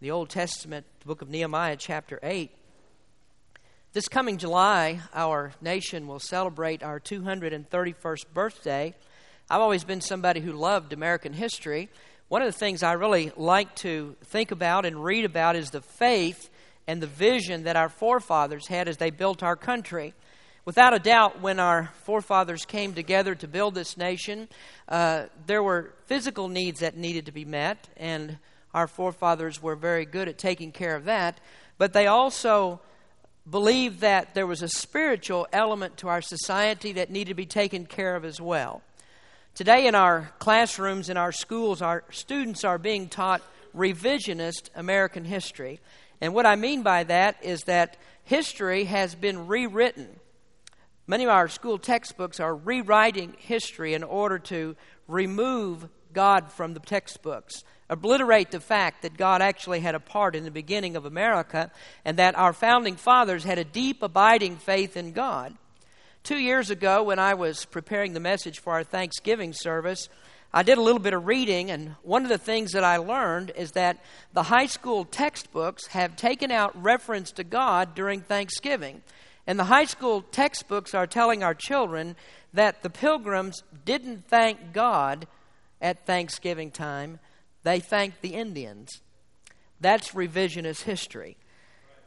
the Old Testament, the book of Nehemiah, chapter 8. This coming July, our nation will celebrate our 231st birthday. I've always been somebody who loved American history. One of the things I really like to think about and read about is the faith and the vision that our forefathers had as they built our country. Without a doubt, when our forefathers came together to build this nation, uh, there were physical needs that needed to be met, and our forefathers were very good at taking care of that. But they also believed that there was a spiritual element to our society that needed to be taken care of as well. Today, in our classrooms, in our schools, our students are being taught revisionist American history. And what I mean by that is that history has been rewritten Many of our school textbooks are rewriting history in order to remove God from the textbooks, obliterate the fact that God actually had a part in the beginning of America and that our founding fathers had a deep, abiding faith in God. Two years ago, when I was preparing the message for our Thanksgiving service, I did a little bit of reading, and one of the things that I learned is that the high school textbooks have taken out reference to God during Thanksgiving. And the high school textbooks are telling our children that the pilgrims didn't thank God at Thanksgiving time, they thanked the Indians. That's revisionist history.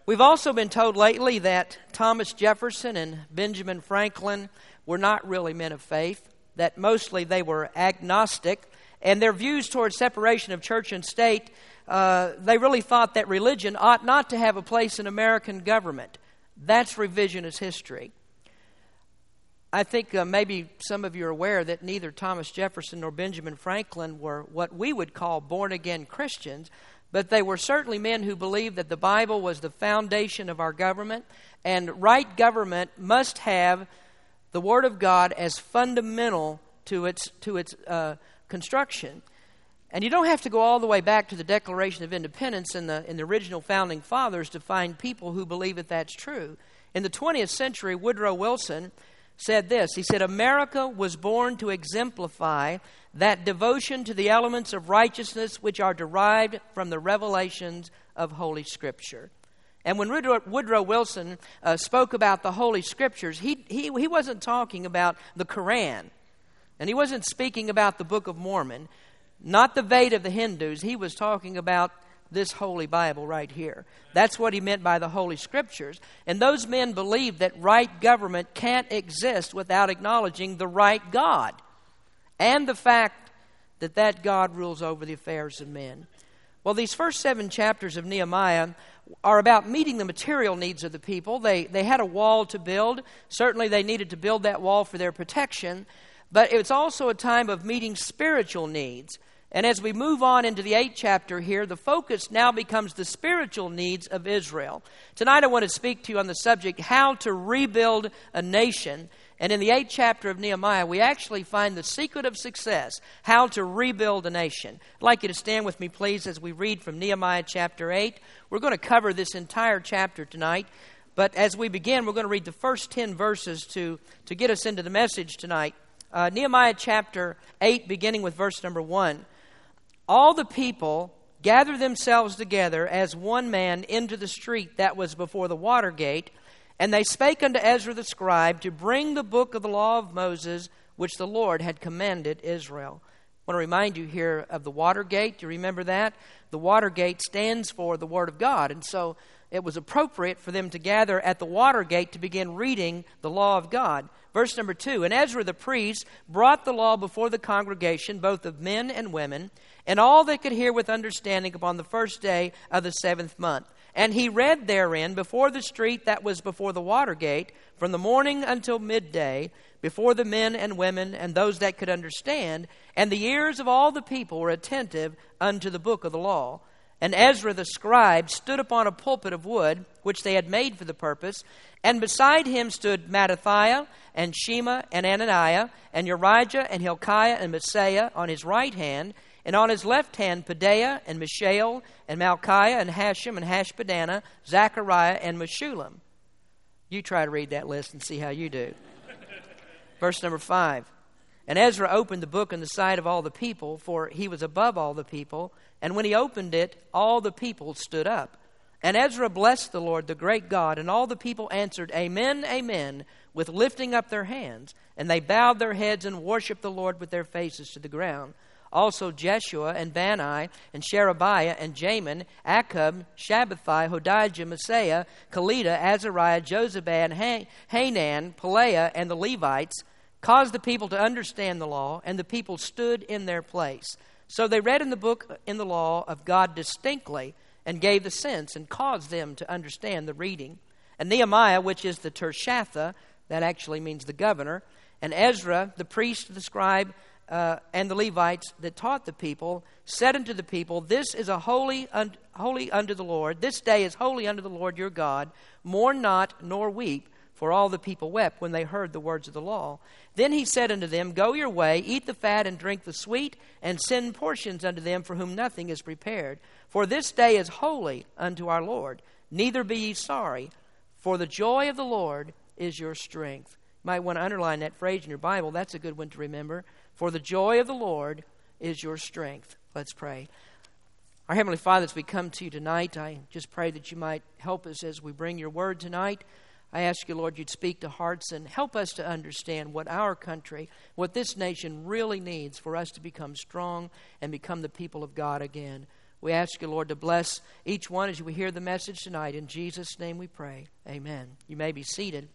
We've also been told lately that Thomas Jefferson and Benjamin Franklin were not really men of faith, that mostly they were agnostic, and their views towards separation of church and state, uh, they really thought that religion ought not to have a place in American government. That's revisionist history. I think uh, maybe some of you are aware that neither Thomas Jefferson nor Benjamin Franklin were what we would call born again Christians, but they were certainly men who believed that the Bible was the foundation of our government, and right government must have the Word of God as fundamental to its, to its uh, construction. And you don't have to go all the way back to the Declaration of Independence in the, in the original founding fathers to find people who believe that that's true. In the 20th century, Woodrow Wilson said this He said, America was born to exemplify that devotion to the elements of righteousness which are derived from the revelations of Holy Scripture. And when Woodrow, Wilson uh, spoke about the Holy Scriptures, he, he, he wasn't talking about the Koran. And he wasn't speaking about the Book of Mormon not the Veda of the Hindus. He was talking about this Holy Bible right here. That's what he meant by the Holy Scriptures. And those men believed that right government can't exist without acknowledging the right God and the fact that that God rules over the affairs of men. Well, these first seven chapters of Nehemiah are about meeting the material needs of the people. They, they had a wall to build. Certainly, they needed to build that wall for their protection. But it's also a time of meeting spiritual needs. And as we move on into the eighth chapter here, the focus now becomes the spiritual needs of Israel. Tonight I want to speak to you on the subject how to rebuild a nation. And in the eighth chapter of Nehemiah, we actually find the secret of success how to rebuild a nation. I'd like you to stand with me, please, as we read from Nehemiah chapter 8. We're going to cover this entire chapter tonight. But as we begin, we're going to read the first 10 verses to, to get us into the message tonight. Uh, Nehemiah chapter 8, beginning with verse number 1 all the people gathered themselves together as one man into the street that was before the water gate, and they spake unto Ezra the scribe to bring the book of the law of Moses, which the Lord had commanded Israel. I want to remind you here of the water gate. Do you remember that? The water gate stands for the Word of God. And so it was appropriate for them to gather at the water gate to begin reading the law of God. Verse number two And Ezra the priest brought the law before the congregation, both of men and women and all they could hear with understanding upon the first day of the seventh month. And he read therein before the street that was before the water gate, from the morning until midday, before the men and women and those that could understand, and the ears of all the people were attentive unto the book of the law. And Ezra the scribe stood upon a pulpit of wood, which they had made for the purpose, and beside him stood Mattithiah, and Shema, and Ananiah, and Urijah, and Hilkiah, and Maaseiah on his right hand, and on his left hand, Pedaiah and Mishael and Malchiah and Hashum and Hashbadana, Zechariah and Meshullam. You try to read that list and see how you do. Verse number five. And Ezra opened the book in the sight of all the people, for he was above all the people, And when he opened it, all the people stood up. And Ezra blessed the Lord, the great God, and all the people answered, Amen, Amen, with lifting up their hands. And they bowed their heads and worshiped the Lord with their faces to the ground. Also Jeshua and Bani and Sherebiah and Jamin, Akkub, Shabbethai, Hodijah, Maaseiah, Kelita, Azariah, Jozabad, Hanan, Pelaiah, and the Levites caused the people to understand the law, and the people stood in their place. So they read in the book in the law of God distinctly and gave the sense and caused them to understand the reading. And Nehemiah, which is the Tirshatha, that actually means the governor, and Ezra, the priest, the scribe, uh, and the Levites that taught the people said unto the people, This is a holy, un- holy unto the Lord. This day is holy unto the Lord your God. Mourn not nor weep, for all the people wept when they heard the words of the law. Then he said unto them, Go your way, eat the fat and drink the sweet, and send portions unto them for whom nothing is prepared. For this day is holy unto our Lord. Neither be ye sorry, for the joy of the Lord is your strength. You might want to underline that phrase in your Bible. That's a good one to remember. For the joy of the Lord is your strength. Let's pray. Our Heavenly Father, as we come to you tonight, I just pray that you might help us as we bring your word tonight. I ask you, Lord, you'd speak to hearts and help us to understand what our country, what this nation really needs for us to become strong and become the people of God again. We ask you, Lord, to bless each one as we hear the message tonight. In Jesus' name we pray. Amen. You may be seated.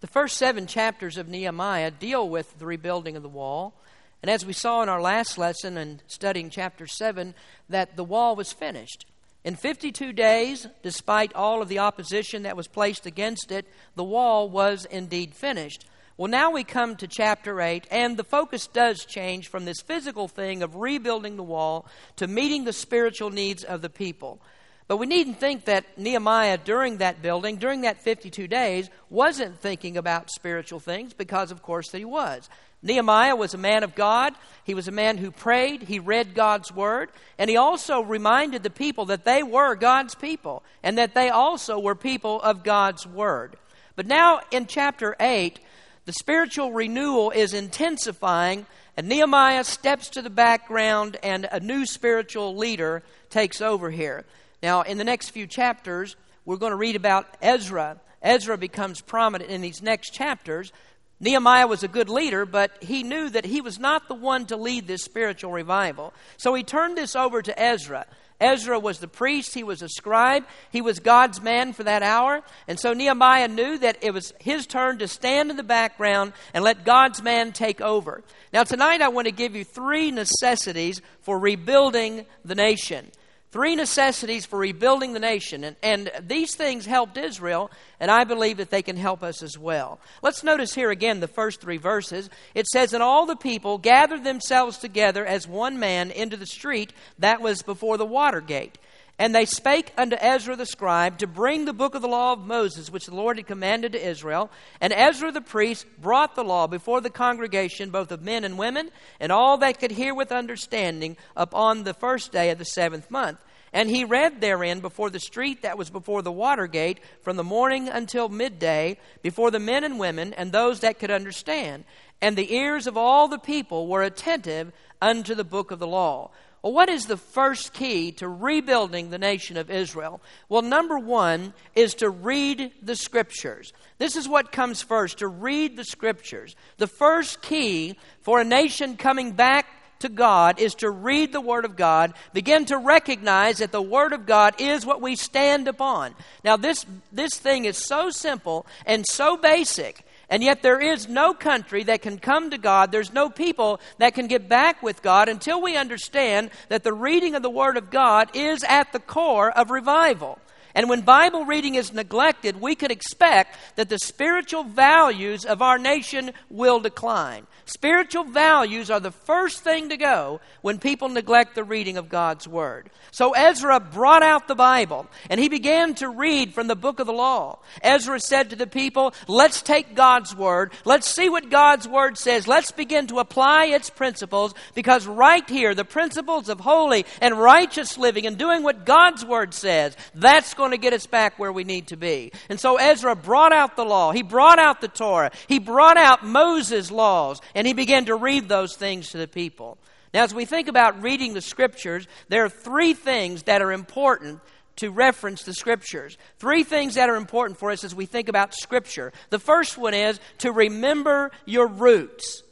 The first seven chapters of Nehemiah deal with the rebuilding of the wall. And as we saw in our last lesson and studying chapter 7, that the wall was finished. In 52 days, despite all of the opposition that was placed against it, the wall was indeed finished. Well, now we come to chapter 8, and the focus does change from this physical thing of rebuilding the wall to meeting the spiritual needs of the people. But we needn't think that Nehemiah, during that building, during that 52 days, wasn't thinking about spiritual things, because of course he was. Nehemiah was a man of God. He was a man who prayed. He read God's word. And he also reminded the people that they were God's people and that they also were people of God's word. But now in chapter 8, the spiritual renewal is intensifying, and Nehemiah steps to the background, and a new spiritual leader takes over here. Now, in the next few chapters, we're going to read about Ezra. Ezra becomes prominent in these next chapters. Nehemiah was a good leader, but he knew that he was not the one to lead this spiritual revival. So he turned this over to Ezra. Ezra was the priest, he was a scribe, he was God's man for that hour. And so Nehemiah knew that it was his turn to stand in the background and let God's man take over. Now, tonight I want to give you three necessities for rebuilding the nation. Three necessities for rebuilding the nation. And, and these things helped Israel, and I believe that they can help us as well. Let's notice here again the first three verses. It says, And all the people gathered themselves together as one man into the street that was before the water gate. And they spake unto Ezra the scribe to bring the book of the law of Moses, which the Lord had commanded to Israel. And Ezra the priest brought the law before the congregation, both of men and women, and all that could hear with understanding, upon the first day of the seventh month. And he read therein before the street that was before the water gate, from the morning until midday, before the men and women, and those that could understand. And the ears of all the people were attentive unto the book of the law. Well, what is the first key to rebuilding the nation of Israel? Well, number one is to read the scriptures. This is what comes first to read the scriptures. The first key for a nation coming back to God is to read the Word of God, begin to recognize that the Word of God is what we stand upon. Now, this, this thing is so simple and so basic and yet, there is no country that can come to God. There's no people that can get back with God until we understand that the reading of the Word of God is at the core of revival. And when Bible reading is neglected, we could expect that the spiritual values of our nation will decline. Spiritual values are the first thing to go when people neglect the reading of God's Word. So Ezra brought out the Bible and he began to read from the book of the law. Ezra said to the people, Let's take God's Word. Let's see what God's Word says. Let's begin to apply its principles because right here, the principles of holy and righteous living and doing what God's Word says, that's going to get us back where we need to be. And so Ezra brought out the law. He brought out the Torah. He brought out Moses' laws and he began to read those things to the people. Now, as we think about reading the Scriptures, there are three things that are important to reference the Scriptures. Three things that are important for us as we think about Scripture. The first one is to remember your roots.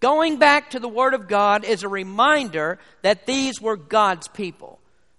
Going back to the Word of God is a reminder that these were God's people.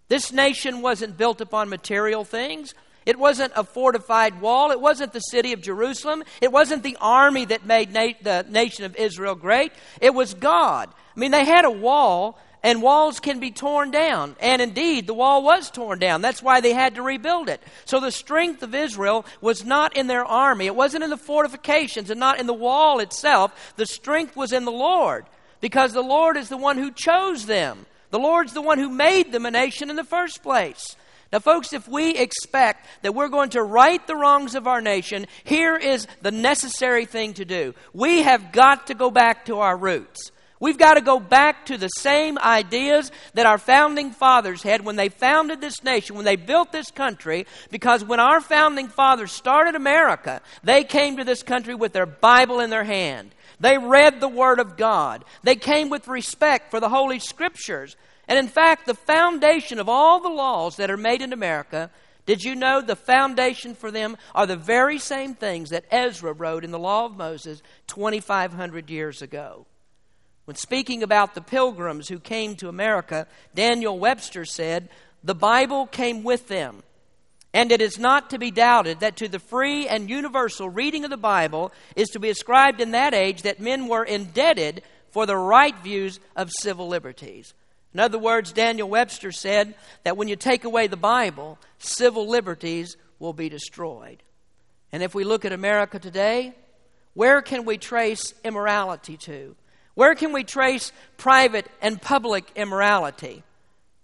This nation wasn't built upon material things. It wasn't a fortified wall. It wasn't the city of Jerusalem. It wasn't the army that made na- the nation of Israel great. It was God. I mean, they had a wall, and walls can be torn down. And indeed, the wall was torn down. That's why they had to rebuild it. So the strength of Israel was not in their army, it wasn't in the fortifications and not in the wall itself. The strength was in the Lord, because the Lord is the one who chose them. The Lord's the one who made them a nation in the first place. Now, folks, if we expect that we're going to right the wrongs of our nation, here is the necessary thing to do. We have got to go back to our roots. We've got to go back to the same ideas that our founding fathers had when they founded this nation, when they built this country, because when our founding fathers started America, they came to this country with their Bible in their hand. They read the Word of God. They came with respect for the Holy Scriptures. And in fact, the foundation of all the laws that are made in America, did you know the foundation for them are the very same things that Ezra wrote in the Law of Moses 2,500 years ago? When speaking about the pilgrims who came to America, Daniel Webster said, The Bible came with them. And it is not to be doubted that to the free and universal reading of the Bible is to be ascribed in that age that men were indebted for the right views of civil liberties. In other words, Daniel Webster said that when you take away the Bible, civil liberties will be destroyed. And if we look at America today, where can we trace immorality to? Where can we trace private and public immorality?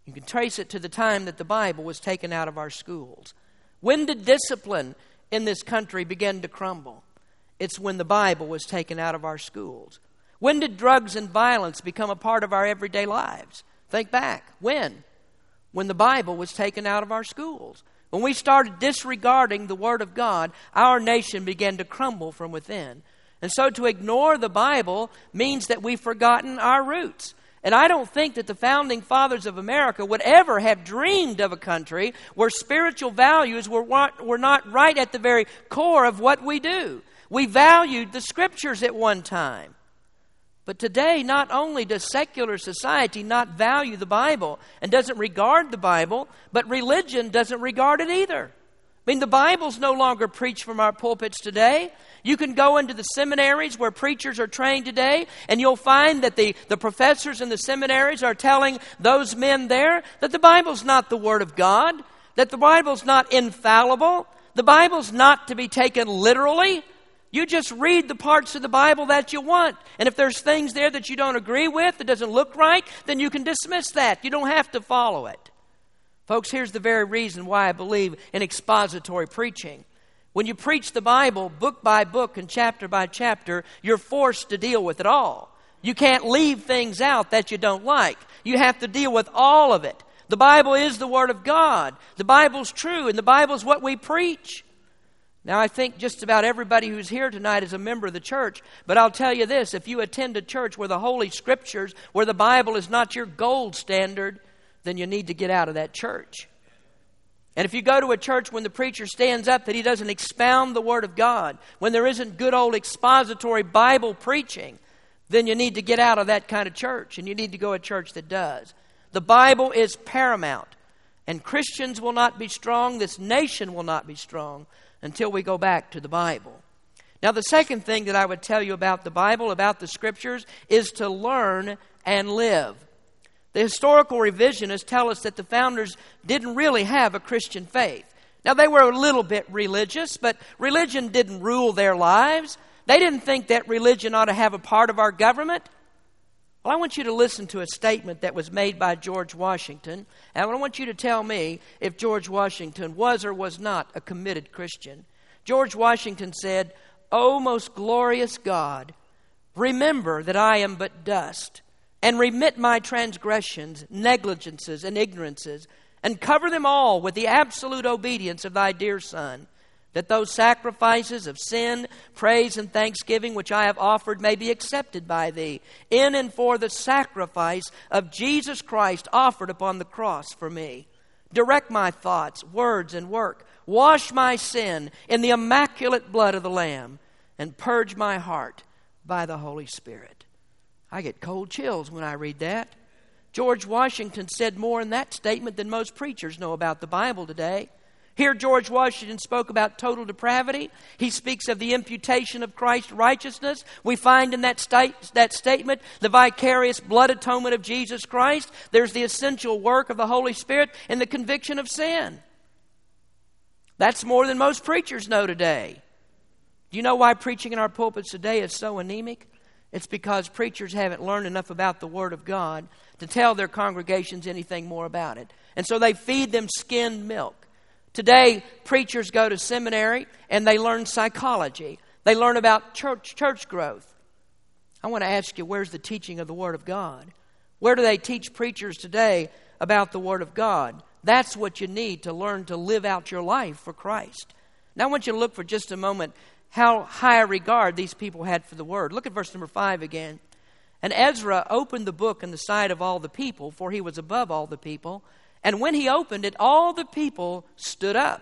You can trace it to the time that the Bible was taken out of our schools. When did discipline in this country begin to crumble? It's when the Bible was taken out of our schools. When did drugs and violence become a part of our everyday lives? Think back. When? When the Bible was taken out of our schools. When we started disregarding the Word of God, our nation began to crumble from within. And so to ignore the Bible means that we've forgotten our roots. And I don't think that the founding fathers of America would ever have dreamed of a country where spiritual values were, were not right at the very core of what we do. We valued the scriptures at one time. But today, not only does secular society not value the Bible and doesn't regard the Bible, but religion doesn't regard it either. I mean, the Bible's no longer preached from our pulpits today. You can go into the seminaries where preachers are trained today, and you'll find that the, the professors in the seminaries are telling those men there that the Bible's not the Word of God, that the Bible's not infallible, the Bible's not to be taken literally. You just read the parts of the Bible that you want. And if there's things there that you don't agree with, that doesn't look right, then you can dismiss that. You don't have to follow it. Folks, here's the very reason why I believe in expository preaching. When you preach the Bible book by book and chapter by chapter, you're forced to deal with it all. You can't leave things out that you don't like. You have to deal with all of it. The Bible is the Word of God. The Bible's true, and the Bible's what we preach. Now, I think just about everybody who's here tonight is a member of the church, but I'll tell you this if you attend a church where the Holy Scriptures, where the Bible is not your gold standard, then you need to get out of that church. And if you go to a church when the preacher stands up that he doesn't expound the Word of God, when there isn't good old expository Bible preaching, then you need to get out of that kind of church and you need to go to a church that does. The Bible is paramount, and Christians will not be strong, this nation will not be strong until we go back to the Bible. Now, the second thing that I would tell you about the Bible, about the Scriptures, is to learn and live. The historical revisionists tell us that the founders didn't really have a Christian faith. Now, they were a little bit religious, but religion didn't rule their lives. They didn't think that religion ought to have a part of our government. Well, I want you to listen to a statement that was made by George Washington, and I want you to tell me if George Washington was or was not a committed Christian. George Washington said, O most glorious God, remember that I am but dust, and remit my transgressions, negligences, and ignorances, and cover them all with the absolute obedience of thy dear Son, that those sacrifices of sin, praise, and thanksgiving which I have offered may be accepted by thee, in and for the sacrifice of Jesus Christ offered upon the cross for me. Direct my thoughts, words, and work. Wash my sin in the immaculate blood of the Lamb, and purge my heart by the Holy Spirit. I get cold chills when I read that. George Washington said more in that statement than most preachers know about the Bible today. Here, George Washington spoke about total depravity. He speaks of the imputation of Christ's righteousness. We find in that, state, that statement the vicarious blood atonement of Jesus Christ. There's the essential work of the Holy Spirit and the conviction of sin. That's more than most preachers know today. Do you know why preaching in our pulpits today is so anemic? It's because preachers haven't learned enough about the Word of God to tell their congregations anything more about it. And so they feed them skinned milk. Today, preachers go to seminary and they learn psychology. They learn about church, church growth. I want to ask you, where's the teaching of the Word of God? Where do they teach preachers today about the Word of God? That's what you need to learn to live out your life for Christ. Now, I want you to look for just a moment how high a regard these people had for the Word. Look at verse number 5 again. And Ezra opened the book in the sight of all the people, for he was above all the people. And when he opened it, all the people stood up.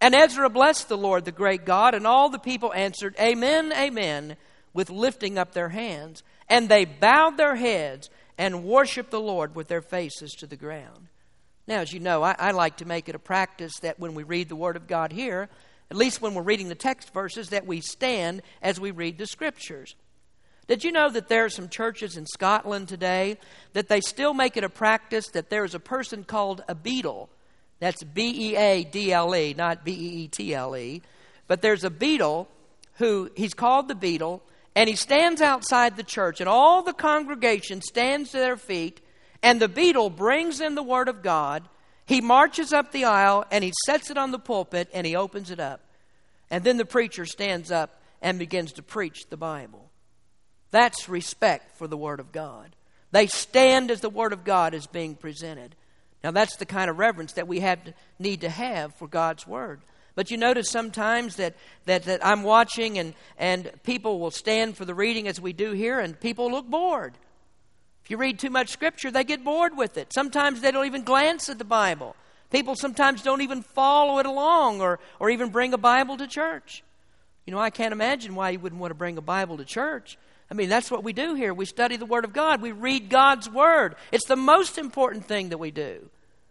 And Ezra blessed the Lord, the great God, and all the people answered, Amen, Amen, with lifting up their hands. And they bowed their heads and worshiped the Lord with their faces to the ground. Now, as you know, I, I, like to make it a practice that when we read the Word of God here, at least when we're reading the text verses, that we stand as we read the Scriptures. Did you know that there are some churches in Scotland today that they still make it a practice that there is a person called a beadle? That's B E A D L E, not B E E T L E. But there's a beadle who he's called the beadle, and he stands outside the church, and all the congregation stands to their feet, and the beadle brings in the Word of God. He marches up the aisle, and he sets it on the pulpit, and he opens it up. And then the preacher stands up and begins to preach the Bible. That's respect for the Word of God. They stand as the Word of God is being presented. Now, that's the kind of reverence that we have to, need to have for God's Word. But you notice sometimes that, that, that I'm watching and, and people will stand for the reading as we do here, and people look bored. If you read too much Scripture, they get bored with it. Sometimes they don't even glance at the Bible. People sometimes don't even follow it along or, or even bring a Bible to church. You know, I can't imagine why you wouldn't want to bring a Bible to church. I mean, that's what we do here. We study the Word of God, we read God's Word. It's the most important thing that we do.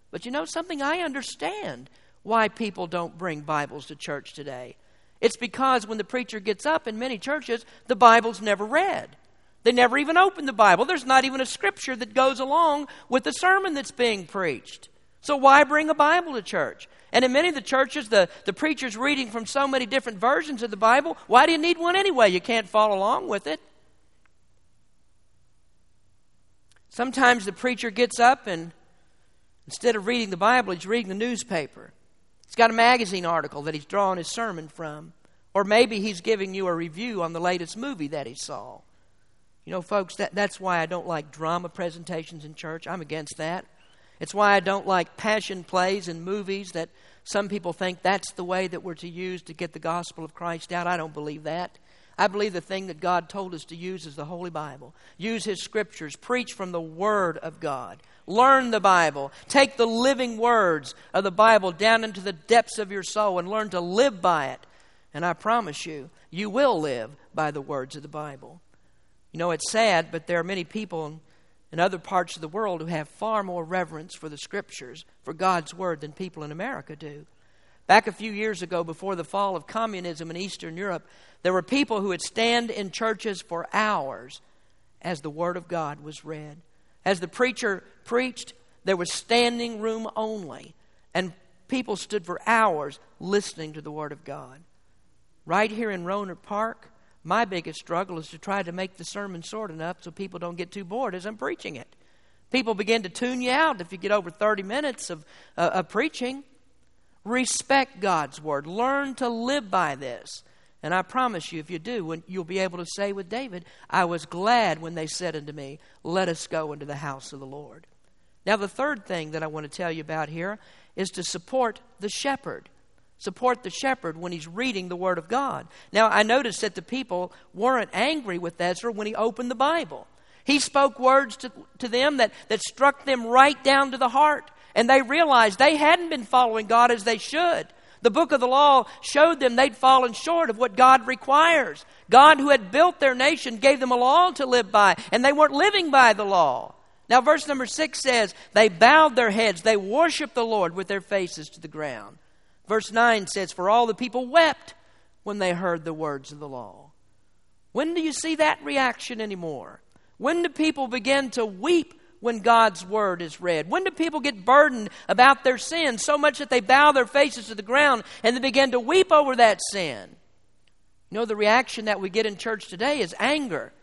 But you know something? I understand why people don't bring Bibles to church today. It's because when the preacher gets up in many churches, the Bible's never read. They never even open the Bible. There's not even a scripture that goes along with the sermon that's being preached. So why bring a Bible to church? And in many of the churches, the, the preacher's reading from so many different versions of the Bible. Why do you need one anyway? You can't follow along with it. Sometimes the preacher gets up and instead of reading the Bible, he's reading the newspaper. He's got a magazine article that he's drawing his sermon from. Or maybe he's giving you a review on the latest movie that he saw. You know, folks, that, that's why I don't like drama presentations in church. I'm against that. It's why I don't like passion plays and movies that some people think that's the way that we're to use to get the gospel of Christ out. I don't believe that. I believe the thing that God told us to use is the Holy Bible. Use His Scriptures. Preach from the Word of God. Learn the Bible. Take the living words of the Bible down into the depths of your soul and learn to live by it. And I promise you, you will live by the words of the Bible. You know, it's sad, but there are many people in other parts of the world who have far more reverence for the Scriptures, for God's Word, than people in America do. Back a few years ago, before the fall of communism in Eastern Europe, there were people who would stand in churches for hours as the Word of God was read. As the preacher preached, there was standing room only, and people stood for hours listening to the Word of God. Right here in Rohnert Park, my biggest struggle is to try to make the sermon short enough so people don't get too bored as I'm preaching it. People begin to tune you out if you get over 30 minutes of, uh, of preaching. Respect God's word. Learn to live by this. And I promise you, if you do, you'll be able to say with David, I was glad when they said unto me, Let us go into the house of the Lord. Now, the third thing that I want to tell you about here is to support the shepherd. Support the shepherd when he's reading the Word of God. Now, I noticed that the people weren't angry with Ezra when he opened the Bible. He spoke words to, to them that, that struck them right down to the heart, and they realized they hadn't been following God as they should. The book of the law showed them they'd fallen short of what God requires. God, who had built their nation, gave them a law to live by, and they weren't living by the law. Now, verse number six says, They bowed their heads, they worshiped the Lord with their faces to the ground. Verse 9 says, For all the people wept when they heard the words of the law. When do you see that reaction anymore? When do people begin to weep when God's word is read? When do people get burdened about their sin so much that they bow their faces to the ground and they begin to weep over that sin? You know, the reaction that we get in church today is anger.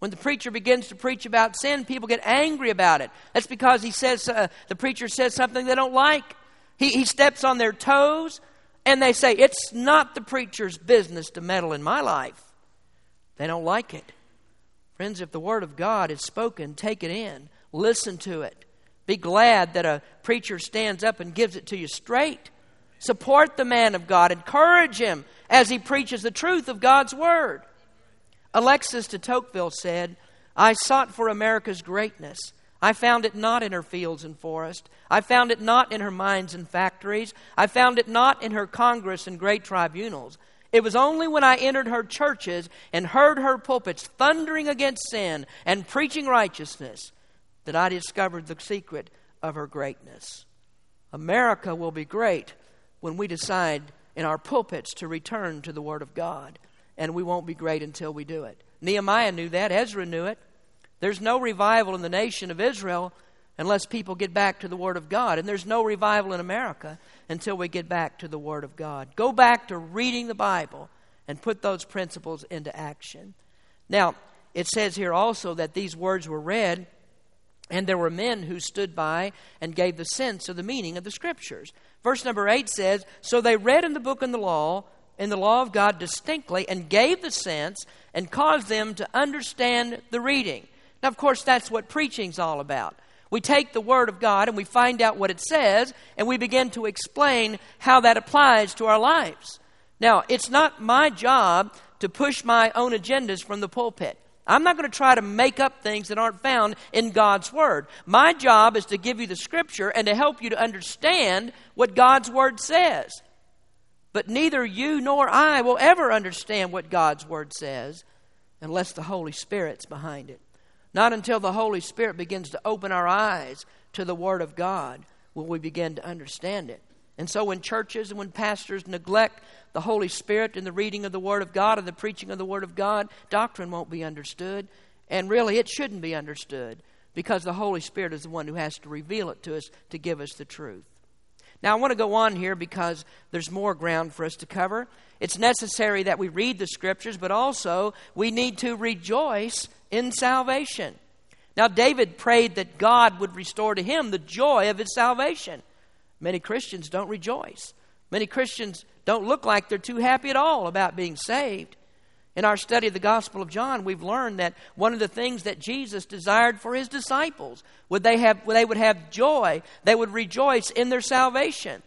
When the preacher begins to preach about sin, people get angry about it. That's because he says uh, the preacher says something they don't like. He, he steps on their toes, and they say, It's not the preacher's business to meddle in my life. They don't like it. Friends, if the Word of God is spoken, take it in, listen to it. Be glad that a preacher stands up and gives it to you straight. Support the man of God, encourage him as he preaches the truth of God's Word. Alexis de Tocqueville said, I sought for America's greatness I found it not in her fields and forests. I found it not in her mines and factories. I found it not in her Congress and great tribunals. It was only when I entered her churches and heard her pulpits thundering against sin and preaching righteousness that I discovered the secret of her greatness. America will be great when we decide in our pulpits to return to the Word of God, and we won't be great until we do it. Nehemiah knew that, Ezra knew it. There's no revival in the nation of Israel unless people get back to the Word of God. And there's no revival in America until we get back to the Word of God. Go back to reading the Bible and put those principles into action. Now, it says here also that these words were read, and there were men who stood by and gave the sense of the meaning of the Scriptures. Verse number 8 says, So they read in the book and the law, in the law of God distinctly, and gave the sense, and caused them to understand the reading. Now, of course, that's what preaching's all about. We take the Word of God and we find out what it says, and we begin to explain how that applies to our lives. Now, it's not my job to push my own agendas from the pulpit. I'm not going to try to make up things that aren't found in God's Word. My job is to give you the Scripture and to help you to understand what God's Word says. But neither you nor I will ever understand what God's Word says unless the Holy Spirit's behind it. Not until the Holy Spirit begins to open our eyes to the Word of God will we begin to understand it. And so, when churches and when pastors neglect the Holy Spirit in the reading of the Word of God and the preaching of the Word of God, doctrine won't be understood. And really, it shouldn't be understood because the Holy Spirit is the one who has to reveal it to us to give us the truth. Now, I want to go on here because there's more ground for us to cover. It's necessary that we read the Scriptures, but also we need to rejoice in salvation. Now, David prayed that God would restore to him the joy of his salvation. Many Christians don't rejoice. Many Christians don't look like they're too happy at all about being saved. In our study of the Gospel of John, we've learned that one of the things that Jesus desired for his disciples would they have they would have joy, they would rejoice in their salvation.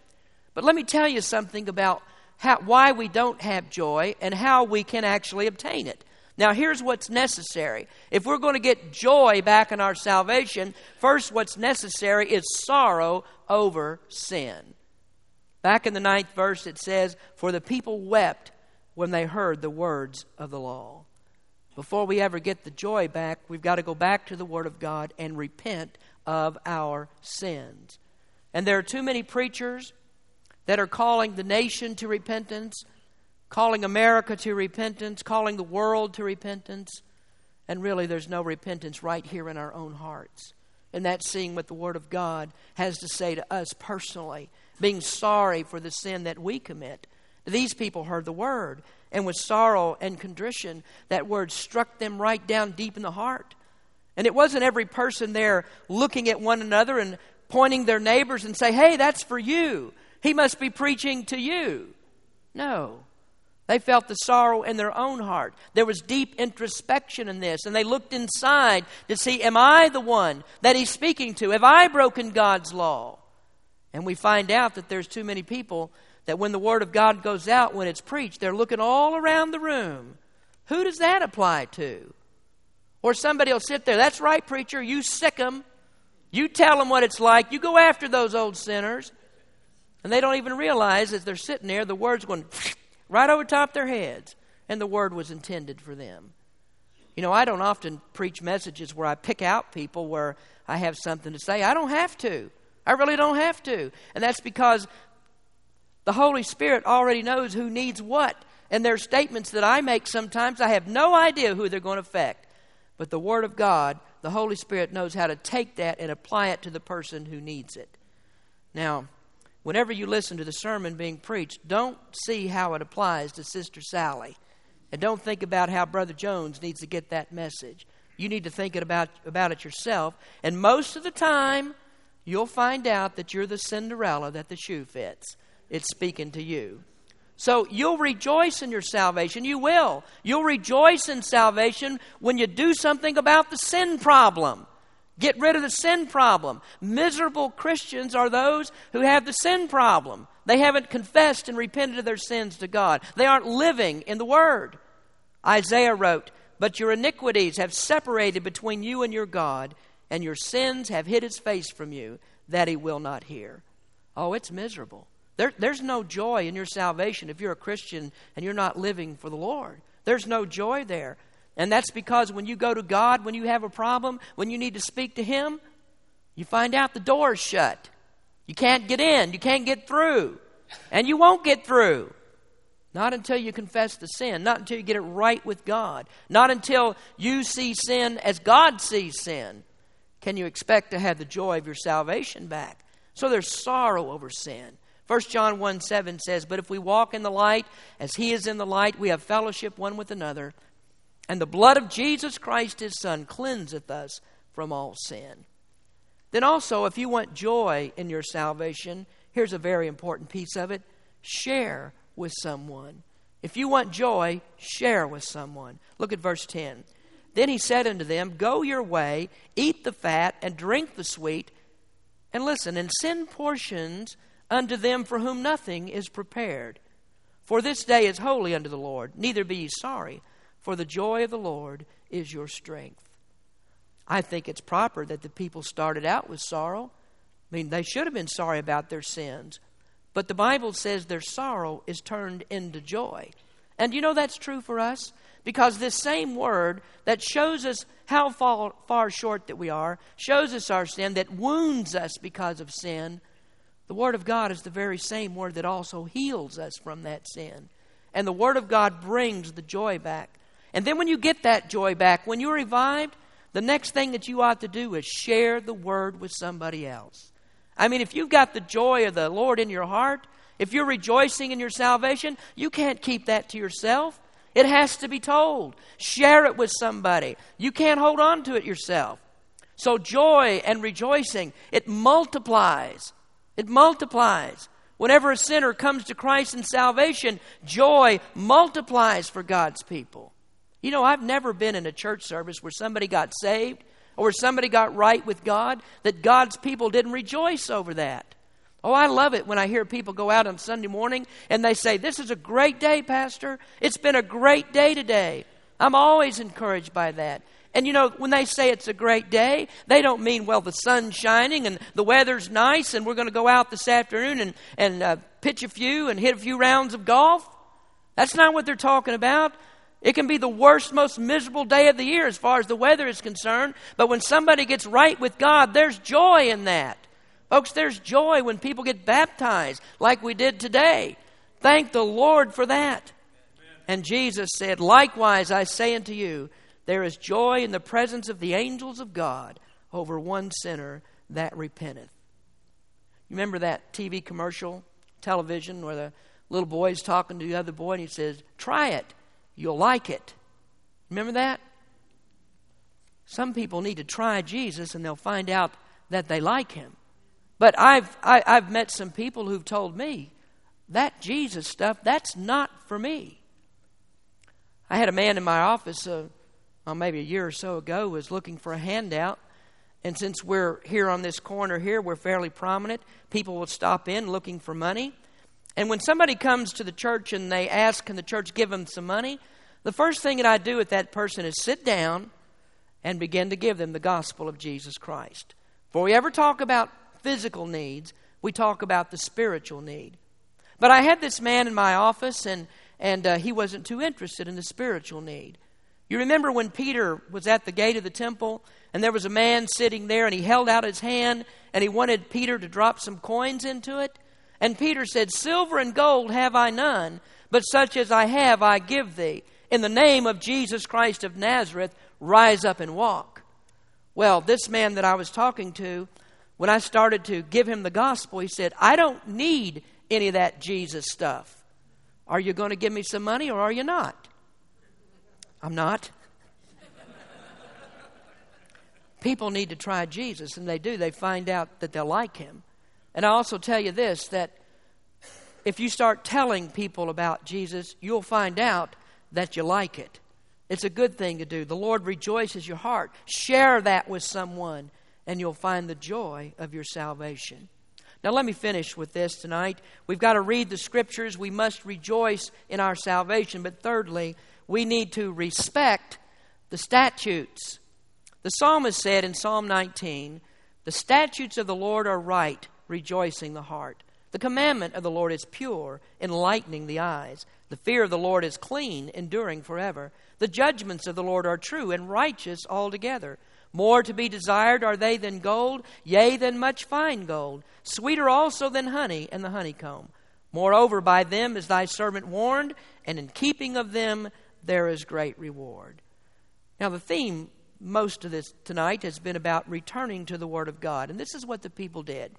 But let me tell you something about how, why we don't have joy and how we can actually obtain it. Now, here's what's necessary. If we're going to get joy back in our salvation, first, what's necessary is sorrow over sin. Back in the ninth verse, it says, For the people wept when they heard the words of the law. Before we ever get the joy back, we've got to go back to the Word of God and repent of our sins. And there are too many preachers that are calling the nation to repentance calling America to repentance, calling the world to repentance. And really, there's no repentance right here in our own hearts. And that's seeing what the Word of God has to say to us personally, being sorry for the sin that we commit. These people heard the Word, and with sorrow and contrition, that Word struck them right down deep in the heart. And it wasn't every person there looking at one another and pointing their neighbors and say, hey, that's for you. He must be preaching to you. No. They felt the sorrow in their own heart. There was deep introspection in this, and they looked inside to see, Am I the one that he's speaking to? Have I broken God's law? And we find out that there's too many people that when the Word of God goes out, when it's preached, they're looking all around the room. Who does that apply to? Or somebody will sit there, that's right, preacher, you sic them. You tell them what it's like. You go after those old sinners. And they don't even realize as they're sitting there, the word's going right over top their heads. And the word was intended for them. You know, I don't often preach messages where I pick out people where I have something to say. I don't have to. I really don't have to. And that's because the Holy Spirit already knows who needs what. And there's statements that I make sometimes, I have no idea who they're going to affect. But the Word of God, the Holy Spirit knows how to take that and apply it to the person who needs it. Now, whenever you listen to the sermon being preached, don't see how it applies to Sister Sally. And don't think about how Brother Jones needs to get that message. You need to think about, about it yourself. And most of the time, you'll find out that you're the Cinderella that the shoe fits. It's speaking to you. So you'll rejoice in your salvation. You will. You'll rejoice in salvation when you do something about the sin problem. Get rid of the sin problem. Miserable Christians are those who have the sin problem. They haven't confessed and repented of their sins to God. They aren't living in the Word. Isaiah wrote, But your iniquities have separated between you and your God, and your sins have hid his face from you, that he will not hear. Oh, it's miserable. There, there's no joy in your salvation if you're a Christian and you're not living for the Lord. There's no joy there. And that's because when you go to God, when you have a problem, when you need to speak to Him, you find out the door is shut. You can't get in, you can't get through. And you won't get through. Not until you confess the sin, not until you get it right with God, not until you see sin as God sees sin, can you expect to have the joy of your salvation back. So there's sorrow over sin. 1 John 1 7 says, But if we walk in the light as he is in the light, we have fellowship one with another. And the blood of Jesus Christ, his Son, cleanseth us from all sin. Then also, if you want joy in your salvation, here's a very important piece of it share with someone. If you want joy, share with someone. Look at verse 10. Then he said unto them, Go your way, eat the fat, and drink the sweet, and listen, and send portions unto them for whom nothing is prepared. For this day is holy unto the Lord, neither be ye sorry for the joy of the Lord is your strength. I think it's proper that the people started out with sorrow. I mean, they should have been sorry about their sins. But the Bible says their sorrow is turned into joy. And you know that's true for us? Because this same word that shows us how far, far short that we are, shows us our sin, that wounds us because of sin, the Word of God is the very same word that also heals us from that sin. And the Word of God brings the joy back. And then when you get that joy back, when you're revived, the next thing that you ought to do is share the word with somebody else. I mean, if you've got the joy of the Lord in your heart, if you're rejoicing in your salvation, you can't keep that to yourself. It has to be told. Share it with somebody. You can't hold on to it yourself. So, joy and rejoicing, it multiplies. It multiplies. Whenever a sinner comes to Christ in salvation, joy multiplies for God's people. You know, I've never been in a church service where somebody got saved or where somebody got right with God that God's people didn't rejoice over that. Oh, I love it when I hear people go out on Sunday morning and they say, This is a great day, Pastor. It's been a great day today. I'm always encouraged by that. And you know, when they say it's a great day, they don't mean, well, the sun's shining and the weather's nice and we're going to go out this afternoon and, and uh, pitch a few and hit a few rounds of golf. That's not what they're talking about. It can be the worst, most miserable day of the year as far as the weather is concerned, but when somebody gets right with God, there's joy in that. Folks, there's joy when people get baptized like we did today. Thank the Lord for that. And Jesus said, Likewise, I say unto you, there is joy in the presence of the angels of God over one sinner that repenteth. You remember that TV commercial, television, where the little boy is talking to the other boy and he says, Try it. You'll like it. Remember that? Some people need to try Jesus and they'll find out that they like him. But I've, I, have i have met some people who've told me that Jesus stuff, that's not for me. I had a man in my office, uh, well, maybe a year or so ago, was looking for a handout. And since we're here on this corner here, we're fairly prominent. People will stop in looking for money. And when somebody comes to the church and they ask, Can the church give them some money? The first thing that I do with that person is sit down and begin to give them the gospel of Jesus Christ. Before we ever talk about physical needs, we talk about the spiritual need. But I had this man in my office, and, and uh, he wasn't too interested in the spiritual need. You remember when Peter was at the gate of the temple, and there was a man sitting there, and he held out his hand, and he wanted Peter to drop some coins into it? And Peter said, Silver and gold have I none, but such as I have I give thee. In the name of Jesus Christ of Nazareth, rise up and walk. Well, this man that I was talking to, when I started to give him the gospel, he said, I don't need any of that Jesus stuff. Are you going to give me some money or are you not? I'm not. People need to try Jesus, and they do. They find out that they'll like him. And I also tell you this that if you start telling people about Jesus, you'll find out that you like it. It's a good thing to do. The Lord rejoices your heart. Share that with someone, and you'll find the joy of your salvation. Now, let me finish with this tonight. We've got to read the scriptures. We must rejoice in our salvation. But thirdly, we need to respect the statutes. The psalmist said in Psalm 19, The statutes of the Lord are right, rejoicing the heart. The commandment of the Lord is pure, enlightening the eyes. The fear of the Lord is clean, enduring forever. The judgments of the Lord are true and righteous altogether. More to be desired are they than gold, yea, than much fine gold, sweeter also than honey and the honeycomb. Moreover, by them is thy servant warned, and in keeping of them there is great reward. Now, the theme most of this tonight has been about returning to the Word of God. And this is what the people did.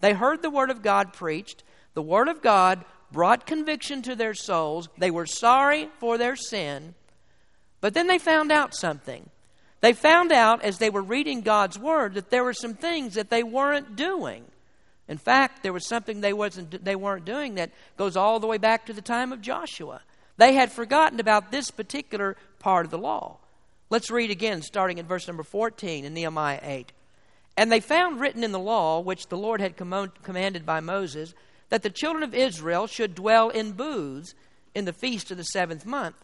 They heard the Word of God preached, the Word of God brought conviction to their souls, they were sorry for their sin, but then they found out something. They found out as they were reading God's Word that there were some things that they weren't doing. In fact, there was something they, wasn't, they weren't doing that goes all the way back to the time of Joshua. They had forgotten about this particular part of the law. Let's read again, starting in verse number 14 in Nehemiah 8. And they found written in the law, which the Lord had commanded by Moses, that the children of Israel should dwell in booths in the feast of the seventh month,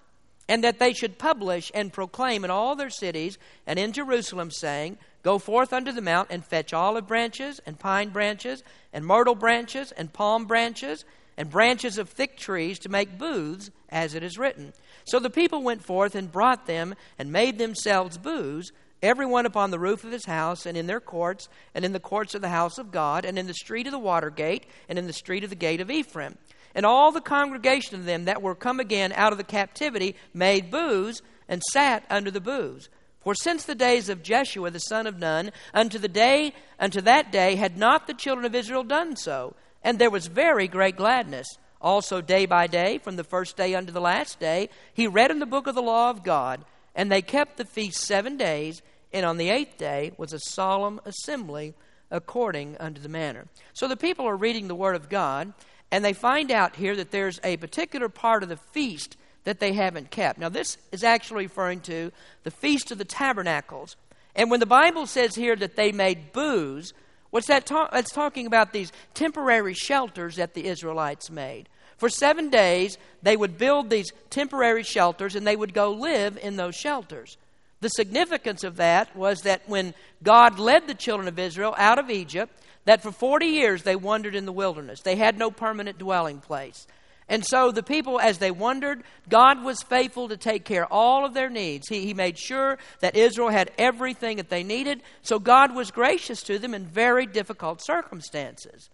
and that they should publish and proclaim in all their cities and in Jerusalem, saying, Go forth unto the mount and fetch olive branches, and pine branches, and myrtle branches, and palm branches, and branches of thick trees to make booths, as it is written. So the people went forth and brought them and made themselves booths, every one upon the roof of his house, and in their courts, and in the courts of the house of God, and in the street of the water gate, and in the street of the gate of Ephraim. And all the congregation of them that were come again out of the captivity made booths, and sat under the booths. For since the days of Jeshua the son of Nun, unto the day unto that day had not the children of Israel done so, and there was very great gladness. Also, day by day, from the first day unto the last day, he read in the book of the law of God, and they kept the feast seven days, and on the eighth day was a solemn assembly according unto the manner. So the people are reading the Word of God, and they find out here that there's a particular part of the feast that they haven't kept. Now, this is actually referring to the Feast of the Tabernacles. And when the Bible says here that they made booths, what's that? Ta- that's talking about these temporary shelters that the Israelites made. For seven days, they would build these temporary shelters and they would go live in those shelters. The significance of that was that when God led the children of Israel out of Egypt, that for 40 years they wandered in the wilderness. They had no permanent dwelling place. And so the people, as they wondered, God was faithful to take care of all of their needs. He, he made sure that Israel had everything that they needed. So God was gracious to them in very difficult circumstances.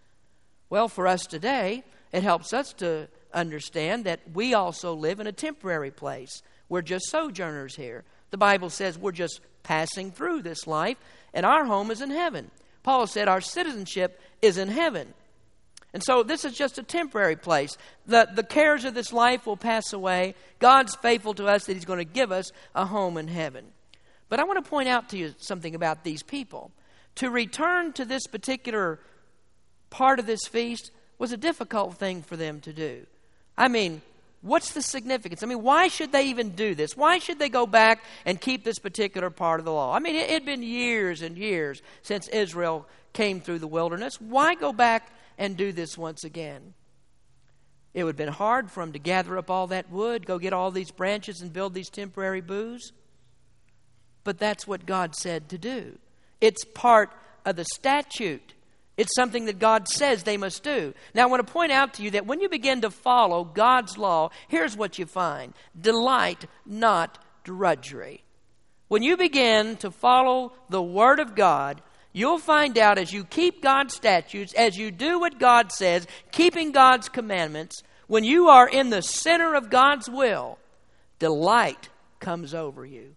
Well, for us today, it helps us to understand that we also live in a temporary place. We're just sojourners here. The Bible says we're just passing through this life, and our home is in heaven. Paul said our citizenship is in heaven. And so this is just a temporary place. The, the cares of this life will pass away. God's faithful to us that He's going to give us a home in heaven. But I want to point out to you something about these people. To return to this particular part of this feast was a difficult thing for them to do. I mean, what's the significance? I mean, why should they even do this? Why should they go back and keep this particular part of the law? I mean, it had been years and years since Israel came through the wilderness. Why go back and do this once again? It would have been hard for them to gather up all that wood, go get all these branches, and build these temporary booths. But that's what God said to do. It's part of the statute. It's something that God says they must do. Now, I want to point out to you that when you begin to follow God's law, here's what you find delight, not drudgery. When you begin to follow the Word of God, you'll find out as you keep God's statutes, as you do what God says, keeping God's commandments, when you are in the center of God's will, delight comes over you.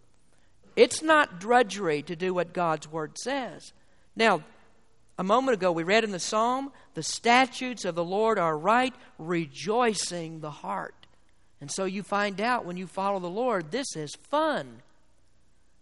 It's not drudgery to do what God's Word says. Now, a moment ago we read in the psalm, the statutes of the Lord are right, rejoicing the heart. And so you find out when you follow the Lord, this is fun.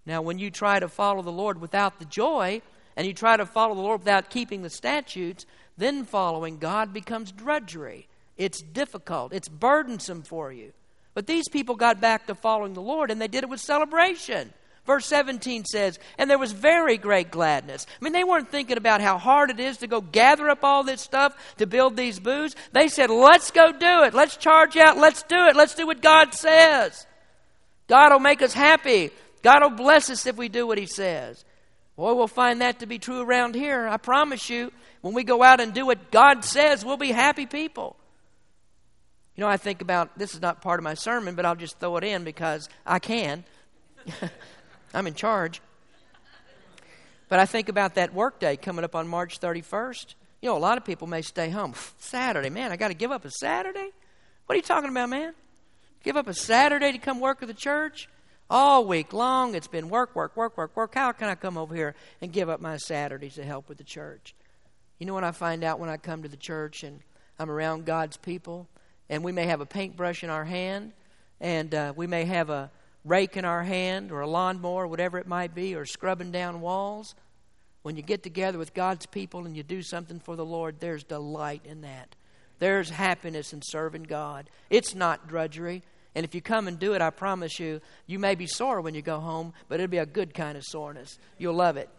Now, when you try to follow the Lord without the joy, and you try to follow the Lord without keeping the statutes, then following God becomes drudgery. It's difficult, it's burdensome for you. But these people got back to following the Lord, and they did it with celebration. Verse 17 says, And there was very great gladness. I mean, they weren't thinking about how hard it is to go gather up all this stuff to build these booths. They said, Let's go do it. Let's charge out. Let's do it. Let's do what God says. God will make us happy. God will bless us if we do what He says. Boy, we'll find that to be true around here. I promise you, when we go out and do what God says, we'll be happy people. You know, I think about this is not part of my sermon, but I'll just throw it in because I can. I'm in charge. But I think about that workday coming up on March 31st. You know, a lot of people may stay home. Saturday, man, I got to give up a Saturday? What are you talking about, man? Give up a Saturday to come work at the church? All week long, it's been work, work, work, work, work. How can I come over here and give up my Saturdays to help with the church? You know what I find out when I come to the church and I'm around God's people, and we may have a paintbrush in our hand, and uh, we may have a rake in our hand, or a lawnmower, whatever it might be, or scrubbing down walls. When you get together with God's people and you do something for the Lord, there's delight in that. There's happiness in serving God. It's not drudgery. And if you come and do it, I promise you, you may be sore when you go home, but it'll be a good kind of soreness. You'll love it.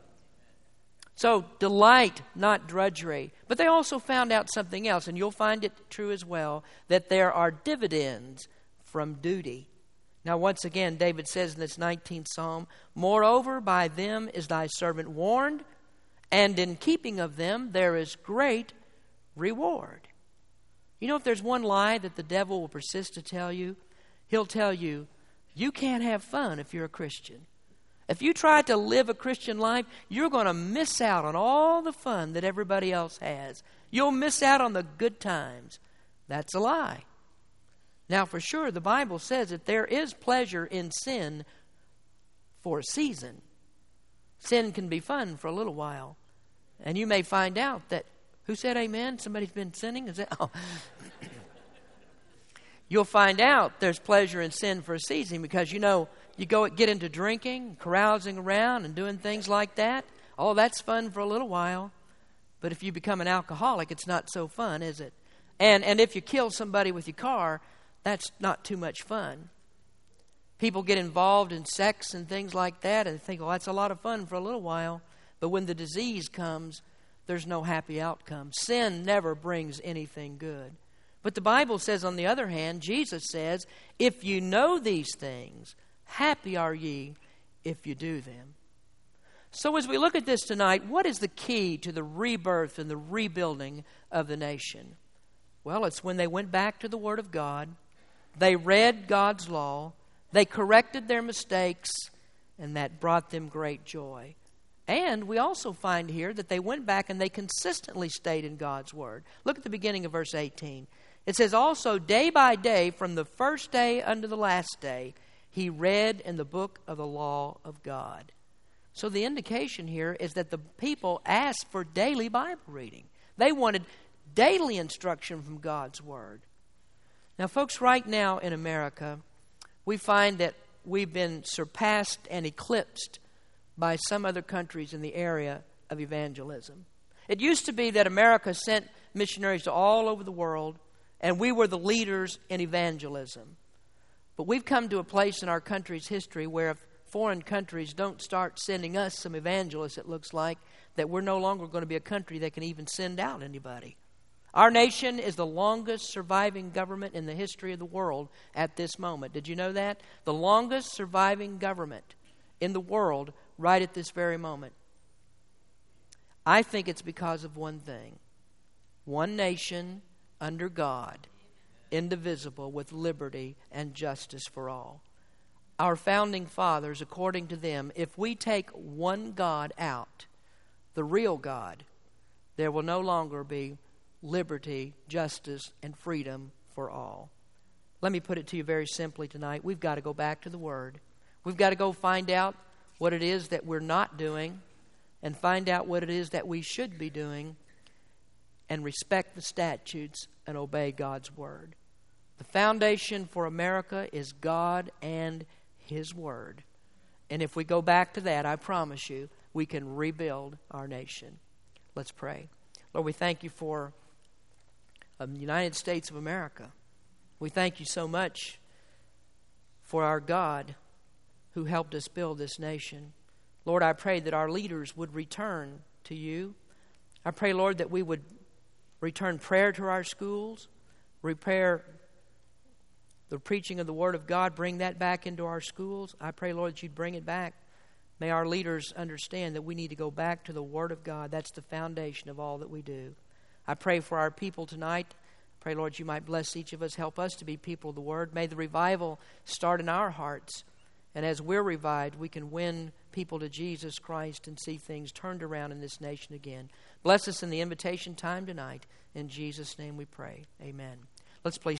So, delight, not drudgery. But they also found out something else, and you'll find it true as well that there are dividends from duty. Now, once again, David says in this 19th psalm, Moreover, by them is thy servant warned, and in keeping of them there is great reward. You know, if there's one lie that the devil will persist to tell you, he'll tell you, you can't have fun if you're a Christian. If you try to live a Christian life, you're going to miss out on all the fun that everybody else has. You'll miss out on the good times. That's a lie. Now, for sure, the Bible says that there is pleasure in sin for a season. Sin can be fun for a little while. And you may find out that, who said amen? Somebody's been sinning? Is that, oh you'll find out there's pleasure in sin for a season because you know you go get into drinking, carousing around, and doing things like that. Oh, that's fun for a little while, but if you become an alcoholic, it's not so fun, is it? And and if you kill somebody with your car, that's not too much fun. People get involved in sex and things like that and think, well, that's a lot of fun for a little while. But when the disease comes, there's no happy outcome. Sin never brings anything good. But the Bible says, on the other hand, Jesus says, if you know these things, happy are ye if you do them. So, as we look at this tonight, what is the key to the rebirth and the rebuilding of the nation? Well, it's when they went back to the Word of God, they read God's law, they corrected their mistakes, and that brought them great joy. And we also find here that they went back and they consistently stayed in God's Word. Look at the beginning of verse 18. It says, Also, day by day, from the first day unto the last day, he read in the book of the law of God. So the indication here is that the people asked for daily Bible reading. They wanted daily instruction from God's Word. Now, folks, right now in America, we find that we've been surpassed and eclipsed by some other countries in the area of evangelism. It used to be that America sent missionaries to all over the world and we were the leaders in evangelism. But we've come to a place in our country's history where if foreign countries don't start sending us some evangelists, it looks like, that we're no longer going to be a country that can even send out anybody. Our nation is the longest surviving government in the history of the world at this moment. Did you know that? The longest surviving government in the world right at this very moment. I think it's because of one thing one nation under God, indivisible, with liberty and justice for all. Our founding fathers, according to them, if we take one God out, the real God, there will no longer be liberty, justice, and freedom for all. Let me put it to you very simply tonight. We've got to go back to the Word. We've got to go find out what it is that we're not doing and find out what it is that we should be doing and respect the statutes and obey God's Word. The foundation for America is God and His Word. And if we go back to that, I promise you, we can rebuild our nation. Let's pray. Lord, we thank you for um, the United States of America. We thank you so much for our God who helped us build this nation. Lord, I pray that our leaders would return to you. I pray, Lord, that we would return prayer to our schools, repair the preaching of the Word of God, bring that back into our schools. I pray, Lord, that you'd bring it back. May our leaders understand that we need to go back to the Word of God. That's the foundation of all that we do. I pray for our people tonight. Pray, Lord, you might bless each of us. Help us to be people of the Word. May the revival start in our hearts. And as we're revived, we can win people to Jesus Christ and see things turned around in this nation again. Bless us in the invitation time tonight. In Jesus' name we pray. Amen. Let's please.